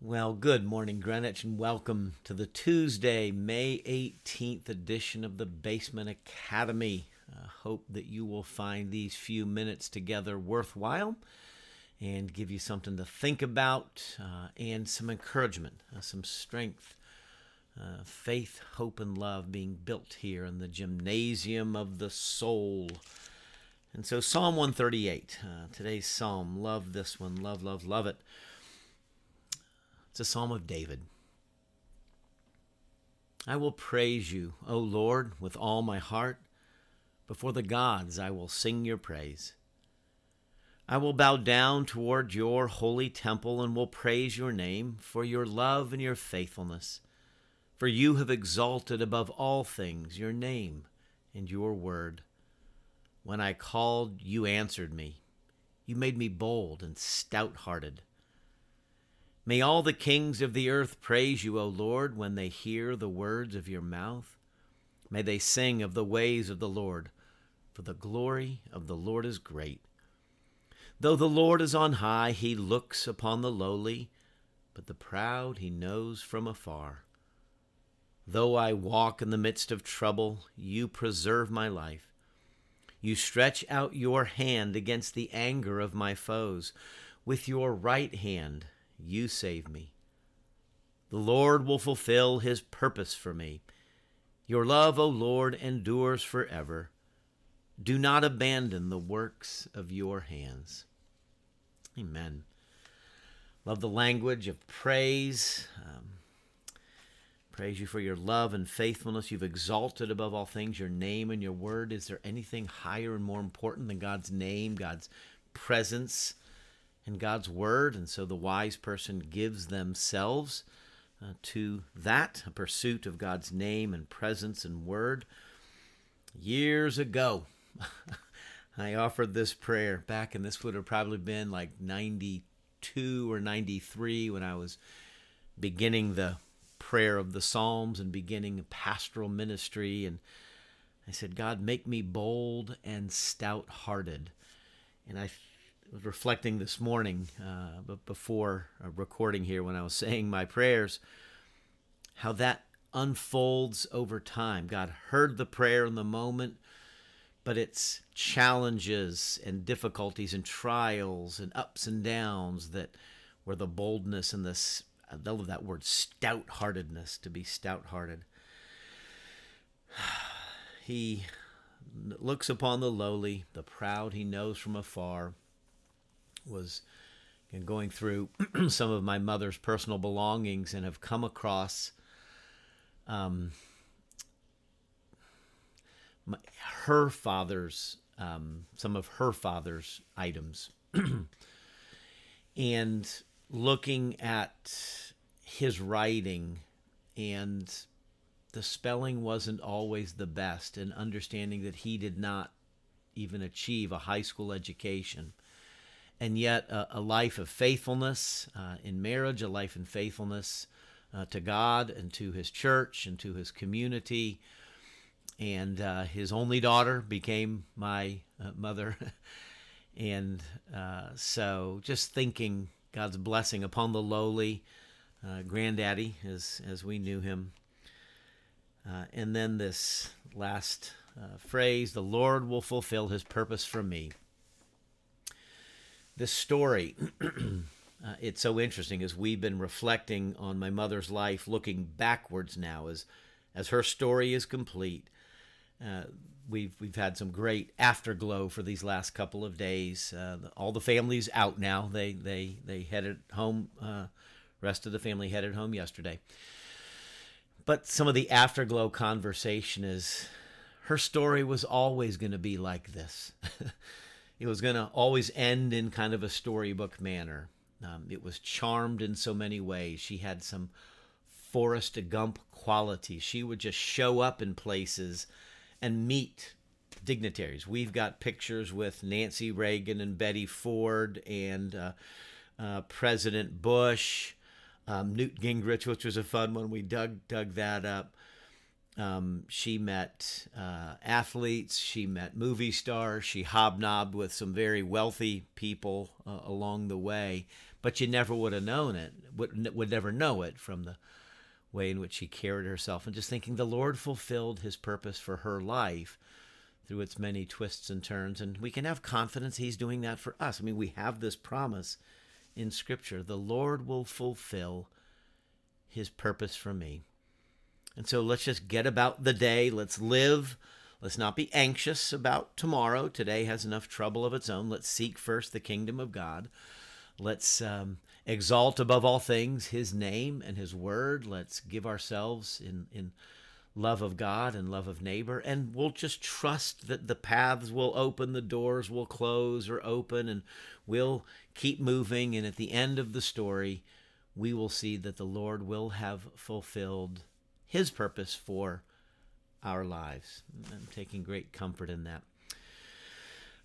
Well, good morning, Greenwich, and welcome to the Tuesday, May 18th edition of the Basement Academy. I hope that you will find these few minutes together worthwhile and give you something to think about uh, and some encouragement, uh, some strength, uh, faith, hope, and love being built here in the gymnasium of the soul. And so, Psalm 138, uh, today's psalm, love this one, love, love, love it. It's a psalm of David. I will praise you, O Lord, with all my heart. Before the gods I will sing your praise. I will bow down toward your holy temple and will praise your name for your love and your faithfulness. For you have exalted above all things your name and your word. When I called, you answered me. You made me bold and stout hearted. May all the kings of the earth praise you, O Lord, when they hear the words of your mouth. May they sing of the ways of the Lord, for the glory of the Lord is great. Though the Lord is on high, he looks upon the lowly, but the proud he knows from afar. Though I walk in the midst of trouble, you preserve my life. You stretch out your hand against the anger of my foes. With your right hand, you save me. The Lord will fulfill his purpose for me. Your love, O Lord, endures forever. Do not abandon the works of your hands. Amen. Love the language of praise. Um, praise you for your love and faithfulness. You've exalted above all things your name and your word. Is there anything higher and more important than God's name, God's presence? In God's Word, and so the wise person gives themselves uh, to that, a pursuit of God's name and presence and Word. Years ago, I offered this prayer back, and this would have probably been like 92 or 93 when I was beginning the prayer of the Psalms and beginning pastoral ministry. And I said, God, make me bold and stout hearted. And I was reflecting this morning, uh, before uh, recording here, when I was saying my prayers, how that unfolds over time. God heard the prayer in the moment, but it's challenges and difficulties and trials and ups and downs that were the boldness and this. I love that word, stout heartedness, to be stout hearted. He looks upon the lowly, the proud he knows from afar was going through some of my mother's personal belongings and have come across um, my, her father's um, some of her father's items. And looking at his writing and the spelling wasn't always the best and understanding that he did not even achieve a high school education and yet a, a life of faithfulness uh, in marriage, a life in faithfulness uh, to God and to His church and to His community. And uh, his only daughter became my uh, mother. and uh, so just thinking God's blessing upon the lowly, uh, granddaddy, as, as we knew him. and then this last phrase the Lord will fulfill his purpose for me this story, uh, it's so interesting as we've been reflecting on my mother's life, looking backwards now as as her story is complete. Uh, we've we've had some great afterglow for these last couple of days. Uh, all the family's out now. They they they headed home. Uh, rest of the family headed home yesterday. But some of the afterglow conversation is her story was always going to be like this. it was going to always end in kind of a storybook manner. Um, it was charmed in so many ways. She had some Forrest Gump qualities. She would just show up in places and meet dignitaries. We've got pictures with Nancy Reagan and Betty Ford and uh, uh, President Bush, um, Newt Gingrich, which was a fun one. We dug dug that up. Um, she met uh, athletes, she met movie stars, she hobnobbed with some very wealthy people uh, along the way, but you never would have known it would, would never know it from the way in which she carried herself, and just thinking the Lord fulfilled his purpose for her life through its many twists and turns. And we can have confidence he's doing that for us. I mean, we have this promise in Scripture the Lord will fulfill his purpose for me. And so let's just get about the day. Let's live. Let's not be anxious about tomorrow. Today has enough trouble of its own. Let's seek first the kingdom of God. Let's um, exalt above all things his name and his word. Let's give ourselves in, in love of God and love of neighbor. And we'll just trust that the paths will open, the doors will close or open, and we'll keep moving. And at the end of the story, we will see that the Lord will have fulfilled his purpose for our lives. I'm taking great comfort in that.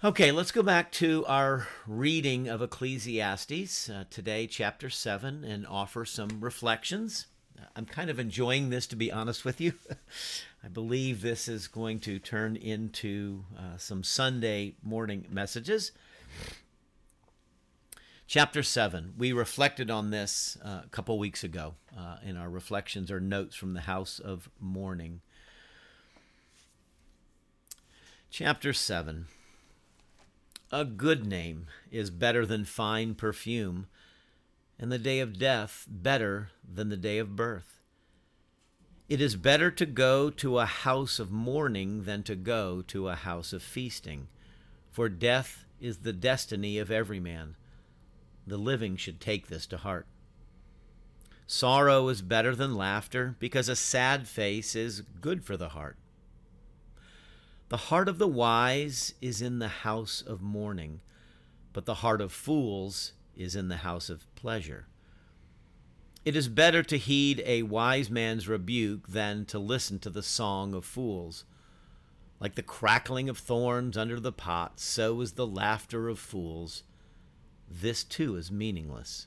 Okay, let's go back to our reading of Ecclesiastes uh, today, chapter 7, and offer some reflections. I'm kind of enjoying this, to be honest with you. I believe this is going to turn into uh, some Sunday morning messages. Chapter 7, we reflected on this uh, a couple weeks ago uh, in our reflections or notes from the House of Mourning. Chapter 7. A good name is better than fine perfume, and the day of death better than the day of birth. It is better to go to a house of mourning than to go to a house of feasting, for death is the destiny of every man. The living should take this to heart. Sorrow is better than laughter, because a sad face is good for the heart. The heart of the wise is in the house of mourning, but the heart of fools is in the house of pleasure. It is better to heed a wise man's rebuke than to listen to the song of fools. Like the crackling of thorns under the pot, so is the laughter of fools. This too is meaningless.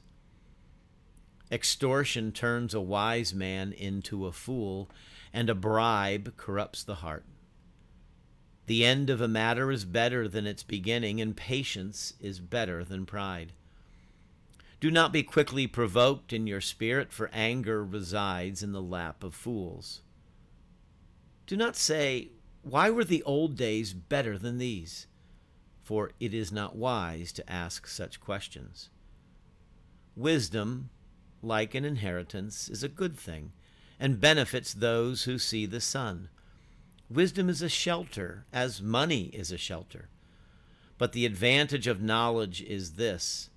Extortion turns a wise man into a fool, and a bribe corrupts the heart. The end of a matter is better than its beginning, and patience is better than pride. Do not be quickly provoked in your spirit, for anger resides in the lap of fools. Do not say, Why were the old days better than these? For it is not wise to ask such questions. Wisdom, like an inheritance, is a good thing, and benefits those who see the sun. Wisdom is a shelter, as money is a shelter. But the advantage of knowledge is this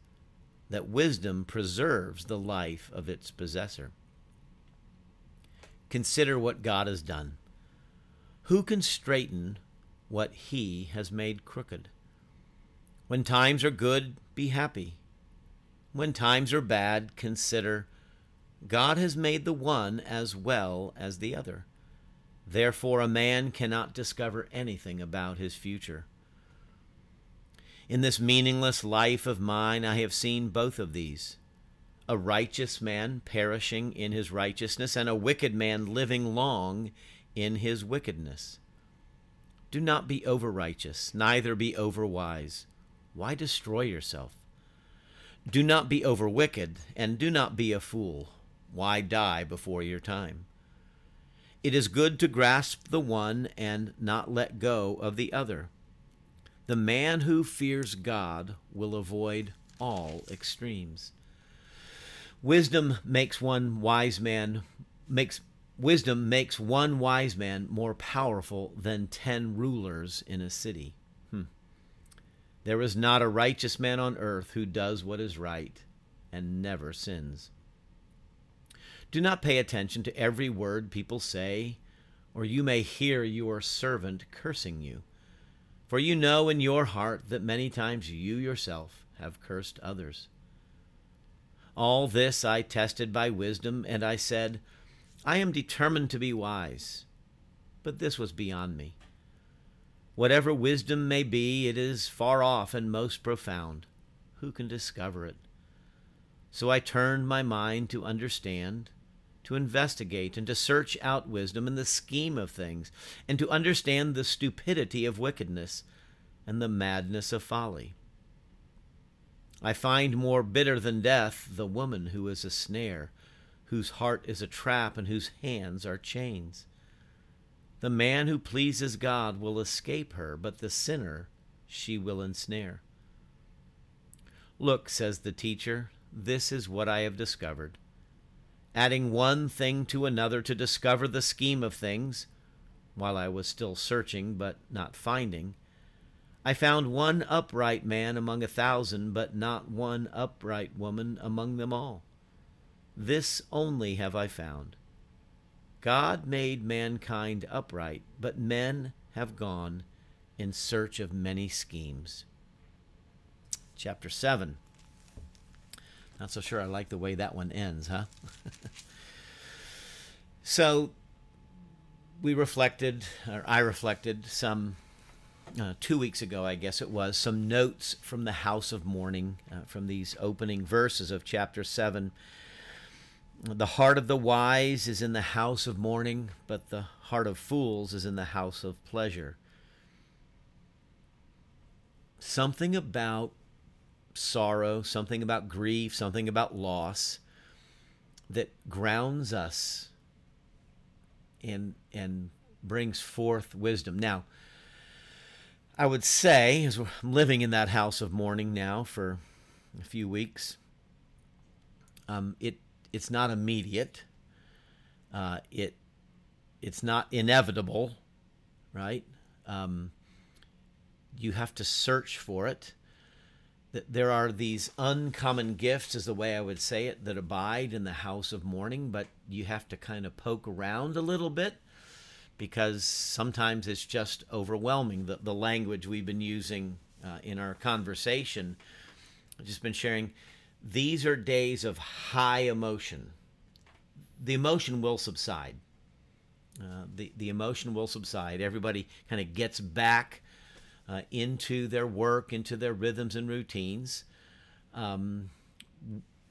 that wisdom preserves the life of its possessor. Consider what God has done. Who can straighten what he has made crooked? When times are good, be happy. When times are bad, consider God has made the one as well as the other. Therefore, a man cannot discover anything about his future. In this meaningless life of mine, I have seen both of these a righteous man perishing in his righteousness, and a wicked man living long in his wickedness. Do not be over righteous, neither be over wise. Why destroy yourself? Do not be over wicked, and do not be a fool. Why die before your time? It is good to grasp the one and not let go of the other. The man who fears God will avoid all extremes. Wisdom makes one wise man makes wisdom makes one wise man more powerful than 10 rulers in a city. There is not a righteous man on earth who does what is right and never sins. Do not pay attention to every word people say, or you may hear your servant cursing you. For you know in your heart that many times you yourself have cursed others. All this I tested by wisdom, and I said, I am determined to be wise. But this was beyond me. Whatever wisdom may be, it is far off and most profound. Who can discover it? So I turned my mind to understand to investigate and to search out wisdom in the scheme of things, and to understand the stupidity of wickedness and the madness of folly. I find more bitter than death the woman who is a snare, whose heart is a trap, and whose hands are chains. The man who pleases God will escape her, but the sinner she will ensnare. Look, says the teacher, this is what I have discovered. Adding one thing to another to discover the scheme of things, while I was still searching but not finding, I found one upright man among a thousand, but not one upright woman among them all. This only have I found. God made mankind upright, but men have gone in search of many schemes. Chapter 7. Not so sure I like the way that one ends, huh? so we reflected, or I reflected, some uh, two weeks ago, I guess it was, some notes from the house of mourning uh, from these opening verses of chapter 7. The heart of the wise is in the house of mourning, but the heart of fools is in the house of pleasure. Something about sorrow, something about grief, something about loss that grounds us and and brings forth wisdom. Now, I would say, as I'm living in that house of mourning now for a few weeks, um, it it's not immediate. Uh, it it's not inevitable, right? Um, you have to search for it. There are these uncommon gifts, is the way I would say it, that abide in the house of mourning, but you have to kind of poke around a little bit because sometimes it's just overwhelming. The, the language we've been using uh, in our conversation, I've just been sharing these are days of high emotion. The emotion will subside. Uh, the, the emotion will subside. Everybody kind of gets back uh, into their work, into their rhythms and routines. Um,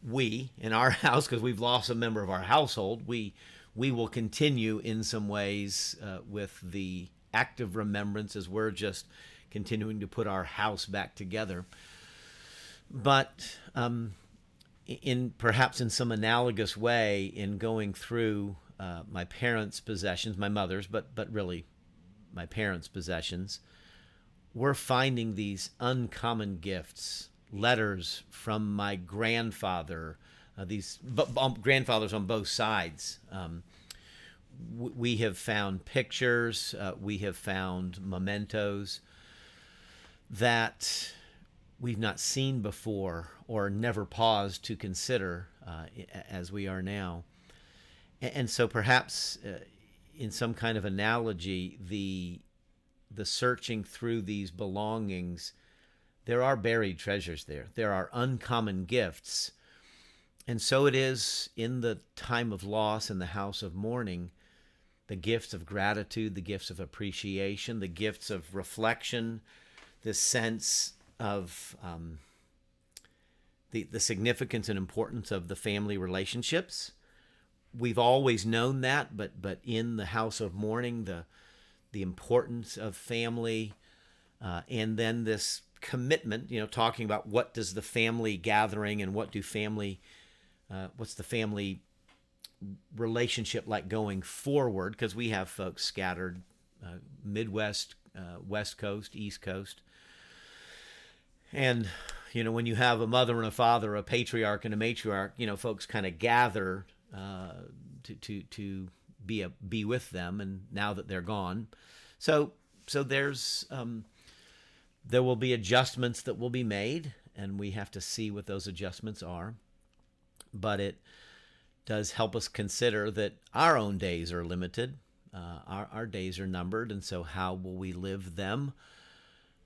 we, in our house, because we've lost a member of our household, we, we will continue in some ways uh, with the active remembrance as we're just continuing to put our house back together but um, in perhaps in some analogous way in going through uh, my parents' possessions, my mother's, but but really my parents' possessions, we're finding these uncommon gifts, letters from my grandfather, uh, these um, grandfathers on both sides. Um, we have found pictures, uh, we have found mementos that we've not seen before or never paused to consider uh, as we are now. And so perhaps uh, in some kind of analogy, the the searching through these belongings, there are buried treasures there. There are uncommon gifts. And so it is in the time of loss in the house of mourning, the gifts of gratitude, the gifts of appreciation, the gifts of reflection, this sense of um, the, the significance and importance of the family relationships. We've always known that, but but in the house of mourning, the the importance of family, uh, and then this commitment. You know, talking about what does the family gathering and what do family, uh, what's the family relationship like going forward? Because we have folks scattered, uh, Midwest, uh, West Coast, East Coast, and, you know, when you have a mother and a father, a patriarch and a matriarch, you know, folks kind of gather uh, to, to, to be, a, be with them. And now that they're gone. So, so there's, um, there will be adjustments that will be made and we have to see what those adjustments are. But it does help us consider that our own days are limited. Uh, our, our days are numbered. And so how will we live them?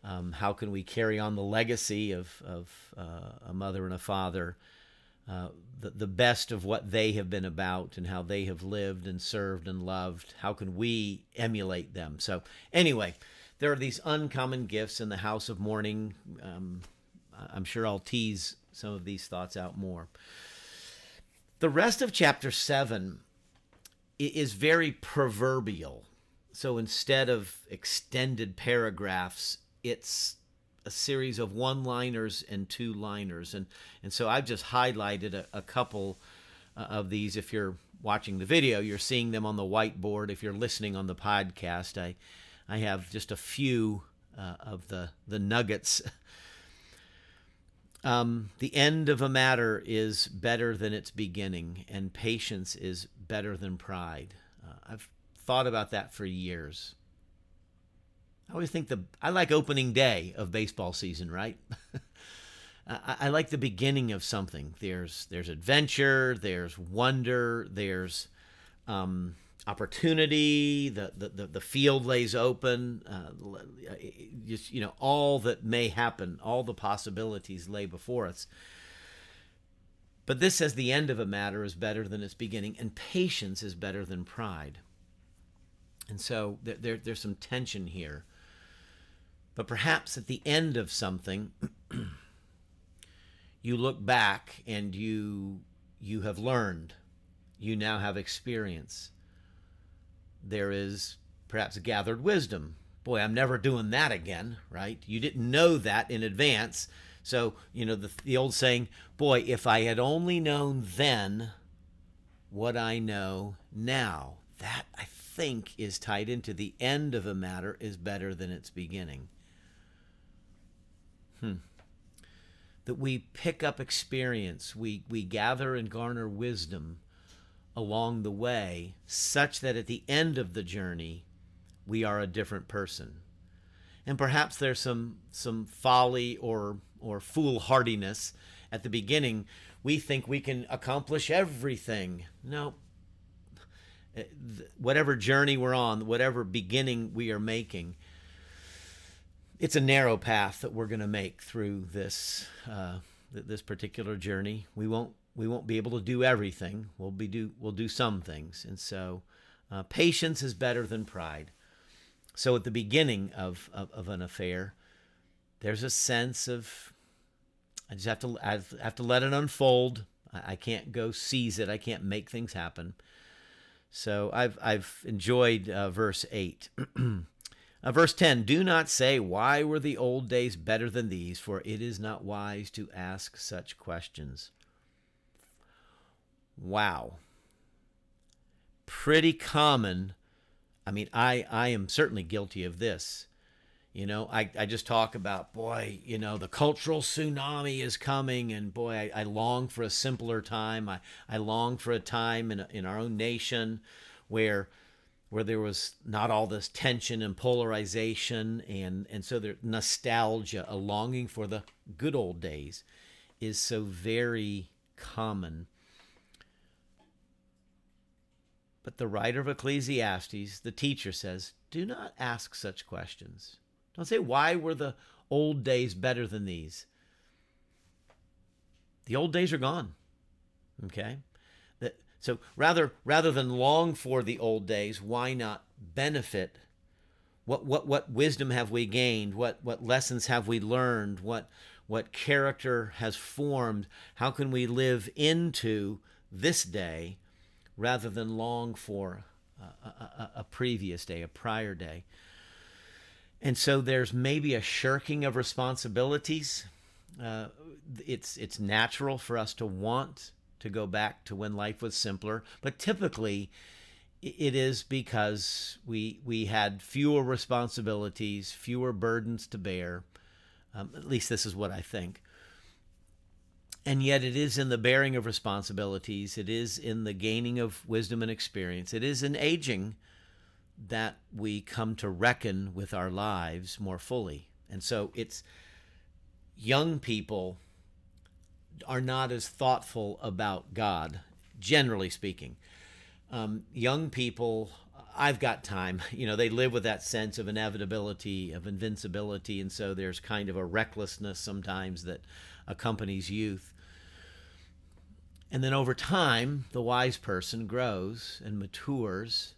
Um, how can we carry on the legacy of, of uh, a mother and a father, uh, the, the best of what they have been about and how they have lived and served and loved? How can we emulate them? So, anyway, there are these uncommon gifts in the house of mourning. Um, I'm sure I'll tease some of these thoughts out more. The rest of chapter 7 is very proverbial. So instead of extended paragraphs, it's a series of one liners and two liners. And, and so I've just highlighted a, a couple uh, of these. If you're watching the video, you're seeing them on the whiteboard. If you're listening on the podcast, I, I have just a few uh, of the, the nuggets. Um, the end of a matter is better than its beginning, and patience is better than pride. Uh, I've thought about that for years. I always think the I like opening day of baseball season, right? I, I, like the beginning of something. There's there's adventure, there's wonder, there's um, opportunity. The, the the field lays open. Uh, just you know all that may happen, all the possibilities lay before us. But this says the end of a matter is better than its beginning, and patience is better than pride. And so there, there there's some tension here. But perhaps at the end of something, you look back and you you have learned. You now have experience. There is perhaps gathered wisdom. Boy, I'm never doing that again, right? You didn't know that in advance. So, you know, the, the old saying, boy, if I had only known then what I know now, that I think is tied into the end of a matter is better than its beginning. Hmm. That we pick up experience, we, we gather and garner wisdom along the way, such that at the end of the journey, we are a different person. And perhaps there's some some folly or or foolhardiness at the beginning. We think we can accomplish everything. No. Eh, whatever journey we're on, whatever beginning we are making, it's a narrow path that we're going to make through this uh, this particular journey. We won't we won't be able to do everything. We'll be do we'll do some things, and so uh, patience is better than pride. So at the beginning of, of, of an affair, there's a sense of I just have to I have to let it unfold. I, I can't go seize it. I can't make things happen. So I've I've enjoyed uh, verse eight. Uh, verse 10 Do not say, Why were the old days better than these? For it is not wise to ask such questions. Wow. Pretty common. I mean, I, I am certainly guilty of this. You know, I, I just talk about, boy, you know, the cultural tsunami is coming, and boy, I, I long for a simpler time. I, I long for a time in, in our own nation where where there was not all this tension and polarization and and so the nostalgia a longing for the good old days is so very common. But the writer of ecclesiastes the teacher says do not ask such questions. Don't say why were the old days better than these the old days are gone okay so rather rather than long for the old days, why not benefit? What what what wisdom have we gained? What what lessons have we learned? What what character has formed? How can we live into this day rather than long for a, a, a previous day, a prior day? And so there's maybe a shirking of responsibilities. Uh, it's it's natural for us to want to go back to when life was simpler. But typically, it is because we we had fewer responsibilities, fewer burdens to bear. Um, at least this is what I think. And yet, it is in the bearing of responsibilities, it is in the gaining of wisdom and experience, it is in aging that we come to reckon with our lives more fully. And so, it's young people are not as thoughtful about God, generally speaking. Um, young people, I've got time. You know, they live with that sense of inevitability, of invincibility, and so there's kind of a recklessness sometimes that accompanies youth. And then over time, the wise person grows and matures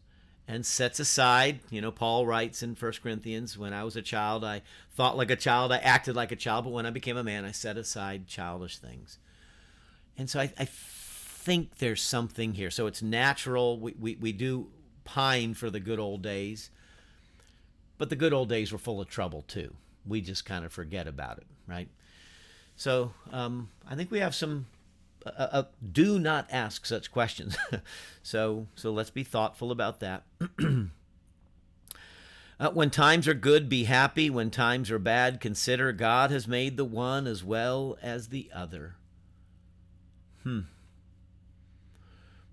and sets aside you know paul writes in 1 corinthians when i was a child i thought like a child i acted like a child but when i became a man i set aside childish things and so i, I think there's something here so it's natural we, we, we do pine for the good old days but the good old days were full of trouble too we just kind of forget about it, right? So um, I think we have some. Uh, uh, do not ask such questions. so so let's be thoughtful about that. uh, when times are good, be happy. When times are bad, consider God has made the one as well as the other. Hmm.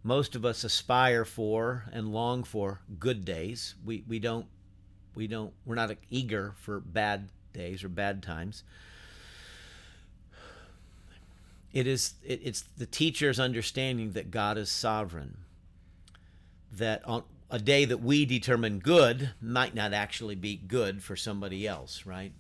Most of us aspire for and long for good days. We we don't we don't we're not eager for bad days or bad times it is it, it's the teacher's understanding that god is sovereign that on a day that we determine good might not actually be good for somebody else right?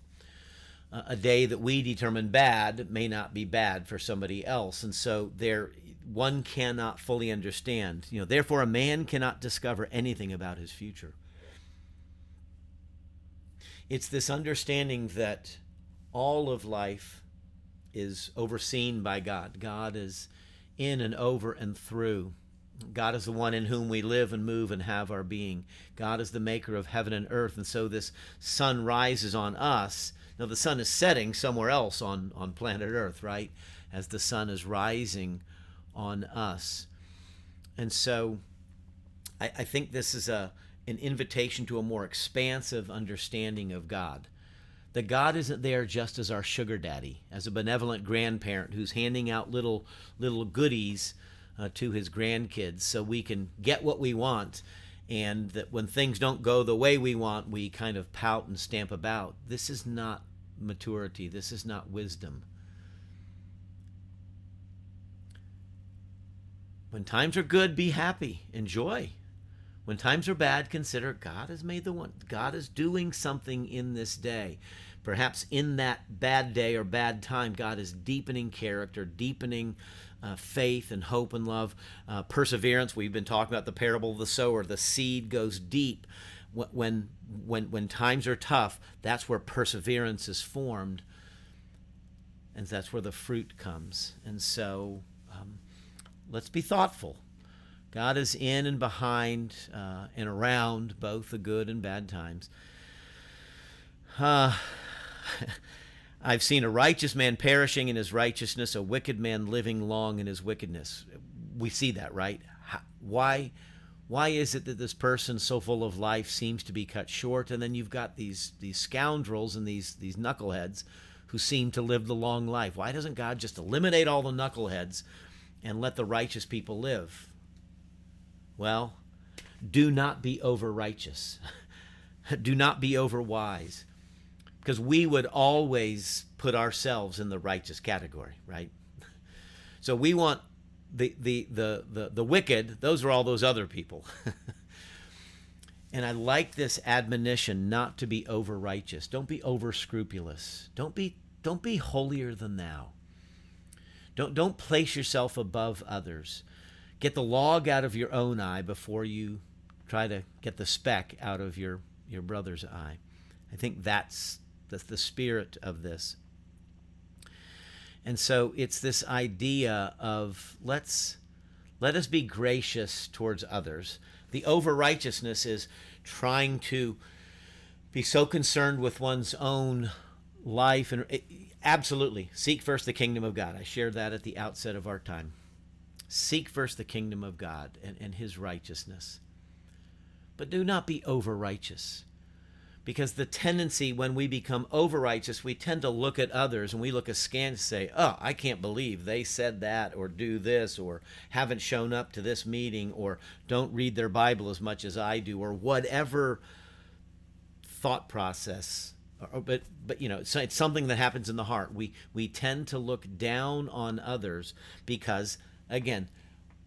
Uh, a day that we determine bad may not be bad for somebody else. And so there one cannot fully understand you know therefore a man cannot discover anything about his future. It's this understanding that all of life is overseen by God. God is in and over and through. God is the one in whom we live and move and have our being. God is the maker of heaven and earth. And so this sun rises on us. Now, the sun is setting somewhere else on, on planet earth, right? As the sun is rising on us. And so I, I think this is a, an invitation to a more expansive understanding of God. That God isn't there just as our sugar daddy, as a benevolent grandparent who's handing out little little goodies uh, to his grandkids so we can get what we want and that when things don't go the way we want, we kind of pout and stamp about. This is not maturity. This is not wisdom. When times are good, be happy, enjoy. When times are bad, consider God has made the one. God is doing something in this day. Perhaps in that bad day or bad time, God is deepening character, deepening uh, faith and hope and love, uh, perseverance. We've been talking about the parable of the sower. The seed goes deep. When, when, when times are tough, that's where perseverance is formed, and that's where the fruit comes. And so um, let's be thoughtful God is in and behind uh, and around both the good and bad times. Uh, I've seen a righteous man perishing in his righteousness, a wicked man living long in his wickedness. We see that, right? Why? Why is it that this person so full of life seems to be cut short, and then you've got these these scoundrels and these these knuckleheads who seem to live the long life? Why doesn't God just eliminate all the knuckleheads and let the righteous people live? Well, do not be over righteous. do not be over wise. Because we would always put ourselves in the righteous category, right? So we want the the the the, the wicked, those are all those other people. and I like this admonition not to be over righteous. Don't be over scrupulous. Don't be don't be holier than thou. Don't don't place yourself above others. Get the log out of your own eye before you try to get the speck out of your, your brother's eye. I think that's the, the spirit of this. And so it's this idea of let's let us be gracious towards others. The over righteousness is trying to be so concerned with one's own life and it, absolutely seek first the kingdom of God. I shared that at the outset of our time. Seek first the kingdom of God and, and his righteousness. But do not be over righteous. Because the tendency when we become over righteous, we tend to look at others and we look askance and say, Oh, I can't believe they said that or do this or haven't shown up to this meeting or don't read their Bible as much as I do or whatever thought process but but you know it's, it's, something that happens in the heart we we tend to look down on others because Again,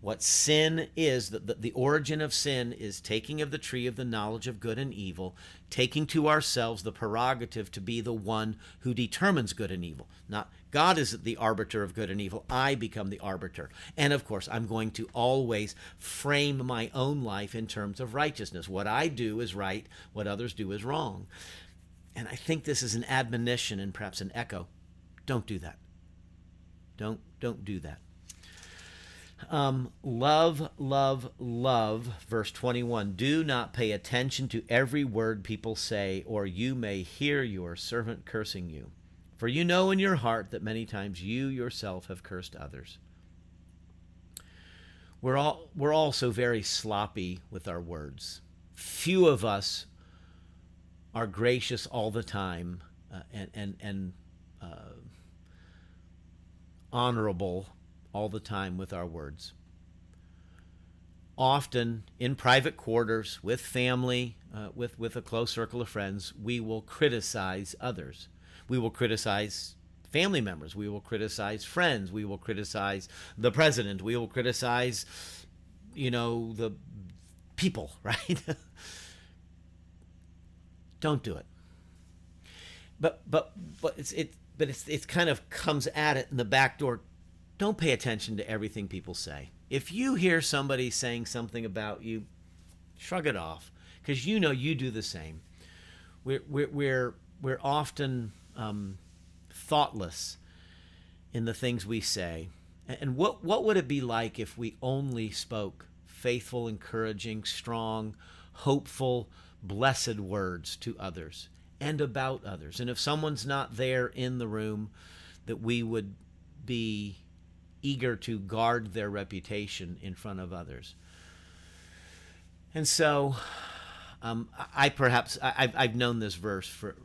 what sin is, the, the, the, origin of sin is taking of the tree of the knowledge of good and evil, taking to ourselves the prerogative to be the one who determines good and evil. Not God is the arbiter of good and evil. I become the arbiter. And of course, I'm going to always frame my own life in terms of righteousness. What I do is right, what others do is wrong. And I think this is an admonition and perhaps an echo. Don't do that. Don't don't do that. Um, love, love, love. Verse 21 Do not pay attention to every word people say, or you may hear your servant cursing you. For you know in your heart that many times you yourself have cursed others. We're all we're also very sloppy with our words. Few of us are gracious all the time uh, and and and uh, honorable all the time with our words. Often in private quarters, with family, uh, with, with a close circle of friends, we will criticize others. We will criticize family members. We will criticize friends. We will criticize the president. We will criticize, you know, the people, right? Don't do it. But but but it's it but it's it's kind of comes at it in the back door. Don't pay attention to everything people say. If you hear somebody saying something about you, shrug it off because you know you do the same. We're we're we're, we're often um, thoughtless in the things we say. And what what would it be like if we only spoke faithful, encouraging, strong, hopeful, blessed words to others and about others? And if someone's not there in the room, that we would be eager to guard their reputation in front of others. And so, um, I perhaps I, have known this verse for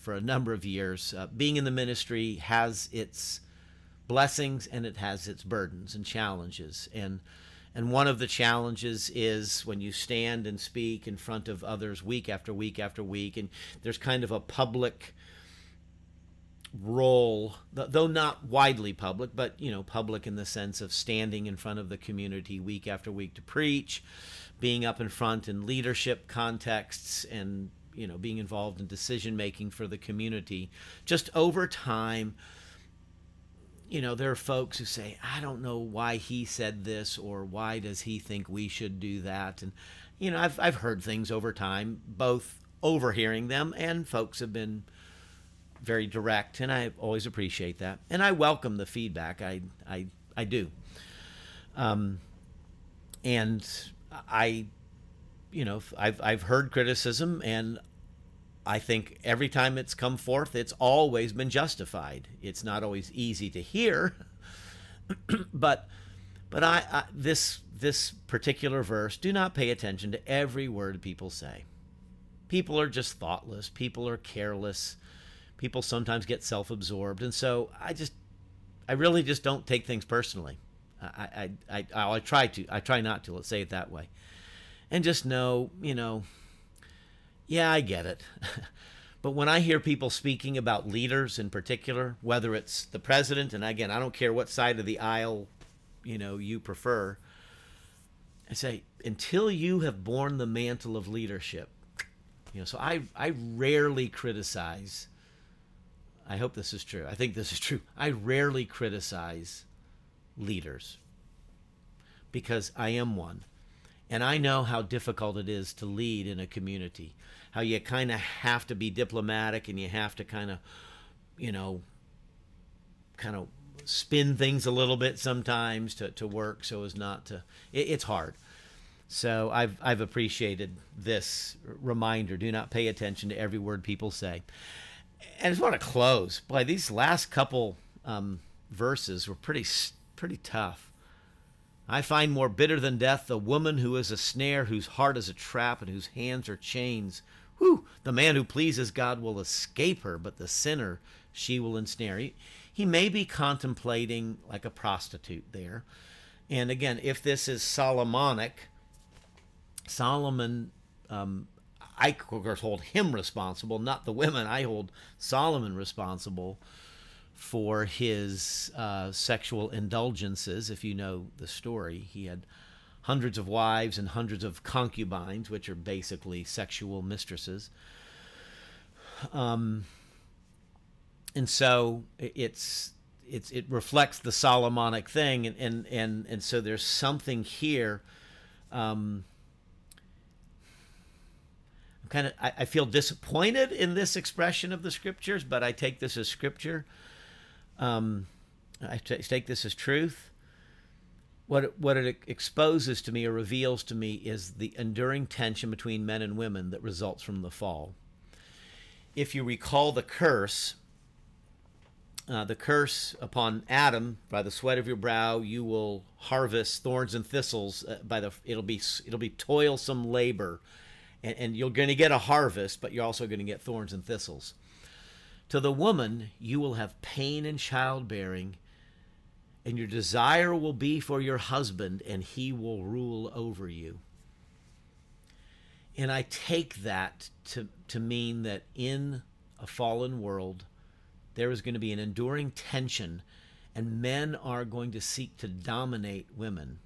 for a number of years. Uh, being in the ministry has its blessings and it has its burdens and challenges. And and one of the challenges is when you stand and speak in front of others week after week after week, and there's kind of a public role, though not widely public, but you know, public in the sense of standing in front of the community week after week to preach, being up in front in leadership contexts, and you know, being involved in decision making for the community. Just over time, you know, there are folks who say, I don't know why he said this or why does he think we should do that. And, you know, I've, I've heard things over time, both overhearing them and folks have been very direct, and I always appreciate that. And I welcome the feedback. I I I do. Um, and I, you know, I've I've heard criticism, and I think every time it's come forth, it's always been justified. It's not always easy to hear, but but I, I this this particular verse, do not pay attention to every word people say. People are just thoughtless. People are careless people sometimes get self-absorbed. And so i just i really just don't take things personally. I i i, I try to i try not to let's say it that way. And just know you know yeah i get it. But when i hear people speaking about leaders in particular whether it's the president and again i don't care what side of the aisle you know you prefer i say until you have borne the mantle of leadership you know so i i rarely criticize I hope this is true. I think this is true. I rarely criticize leaders because I am one. And I know how difficult it is to lead in a community. How you kind of have to be diplomatic and you have to kind of, you know, kind of spin things a little bit sometimes to, to work so as not to. It, it's hard. So I've, I've appreciated this reminder do not pay attention to every word people say and I just want to close. Boy, these last couple um, verses were pretty pretty tough. I find more bitter than death the woman who is a snare, whose heart is a trap, and whose hands are chains. Whew, the man who pleases God will escape her, but the sinner she will ensnare. He, he may be contemplating like a prostitute there. And again, if this is Solomonic, Solomon um, I, of course, hold him responsible, not the women. I hold Solomon responsible for his uh, sexual indulgences. If you know the story, he had hundreds of wives and hundreds of concubines, which are basically sexual mistresses. Um, and so it's it's it reflects the Solomonic thing, and and and, and so there's something here. Um, I'm kind of I, I feel disappointed in this expression of the scriptures, but I take this as scripture. Um, I t- take this as truth. what it, what it exposes to me or reveals to me is the enduring tension between men and women that results from the fall. If you recall the curse, uh, the curse upon Adam by the sweat of your brow you will harvest thorns and thistles uh, by the it'll be it'll be toilsome labor and, and you're going to get a harvest but you're also going to get thorns and thistles to the woman you will have pain in childbearing and your desire will be for your husband and he will rule over you and i take that to to mean that in a fallen world there is going to be an enduring tension, and men are going to seek to dominate women.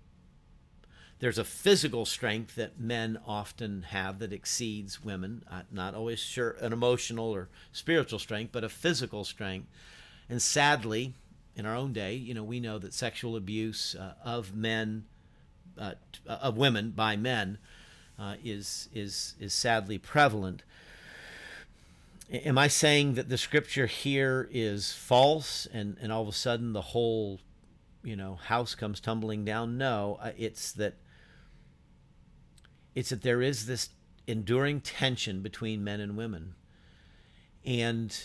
There's a physical strength that men often have that exceeds women, uh, not always sure an emotional or spiritual strength, but a physical strength. And sadly, in our own day, you know, we know that sexual abuse uh, of men, uh, of women by men, uh, is is is sadly prevalent. Am I saying that the scripture here is false and, and all of a sudden the whole, you know, house comes tumbling down? No, uh, it's that it's that there is this enduring tension between men and women. And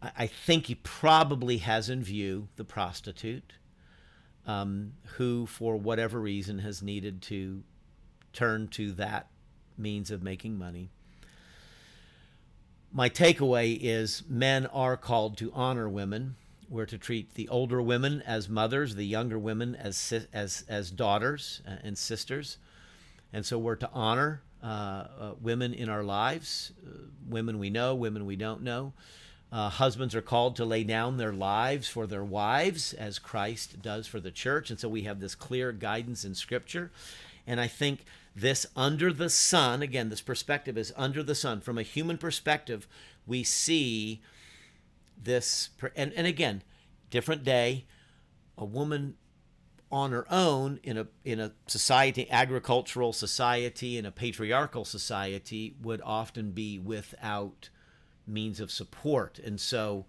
I think he probably has in view the prostitute um, who, for whatever reason, has needed to turn to that means of making money my takeaway is men are called to honor women. We're to treat the older women as mothers, the younger women as as as daughters uh, and sisters, and so we're to honor uh, uh, women in our lives, uh, women we know, women we don't know. Uh, husbands are called to lay down their lives for their wives, as Christ does for the church, and so we have this clear guidance in Scripture. And I think this under the sun, again, this perspective is under the sun. From a human perspective, we see this, and, and again, different day, a woman on her own in a in a society agricultural society in a patriarchal society would often be without means of support. And so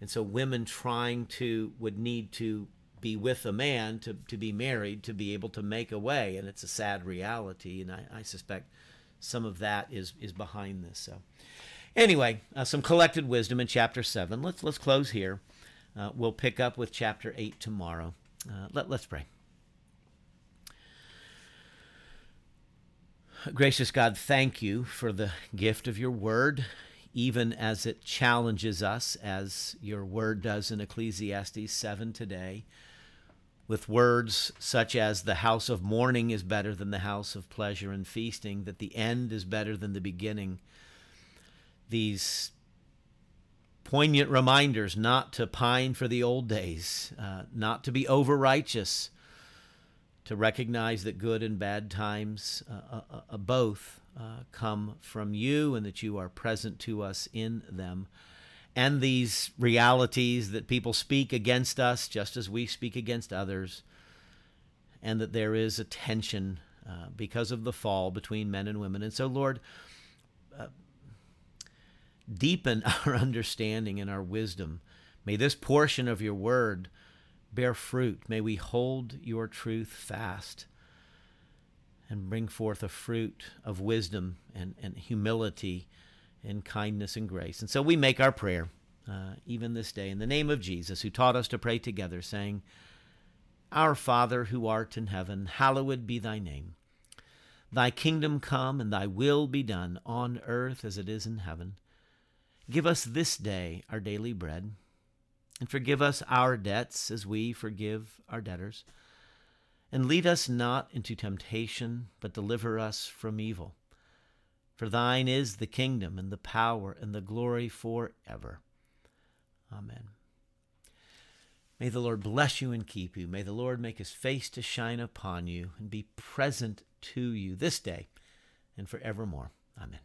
and so women trying to would need to be with a man to, to be married to be able to make a way. And it's a sad reality. And i, I suspect some of that is is behind this. So anyway uh, some collected wisdom in chapter 7 let's let's close here. Uh, we'll pick up with chapter 8 tomorrow uh, let, let's pray gracious god thank you for the gift of your word even as it challenges us as your word does in ecclesiastes 7 today with words such as the house of mourning is better than the house of pleasure and feasting, that the end is better than the beginning. These poignant reminders not to pine for the old days, uh, not to be over righteous, to recognize that good and bad times uh, uh, uh both uh, come from you and that you are present to us in them and these realities that people speak against us just as we speak against others, and that there is a tension uh, because of the fall between men and women. And so, Lord, uh, deepen our understanding and our wisdom. May this portion of your word bear fruit. May we hold your truth fast and bring forth a fruit of wisdom and, and humility and kindness and grace. And so we make our prayer, uh, even this day, in the name of Jesus, who taught us to pray together, saying, Our Father who art in heaven, hallowed be thy name. Thy kingdom come, and thy will be done on earth as it is in heaven. Give us this day our daily bread, and forgive us our debts as we forgive our debtors. And lead us not into temptation, but deliver us from evil. For thine is the kingdom and the power and the glory forever. Amen. May the Lord bless you and keep you. May the Lord make his face to shine upon you and be present to you this day and forevermore. Amen.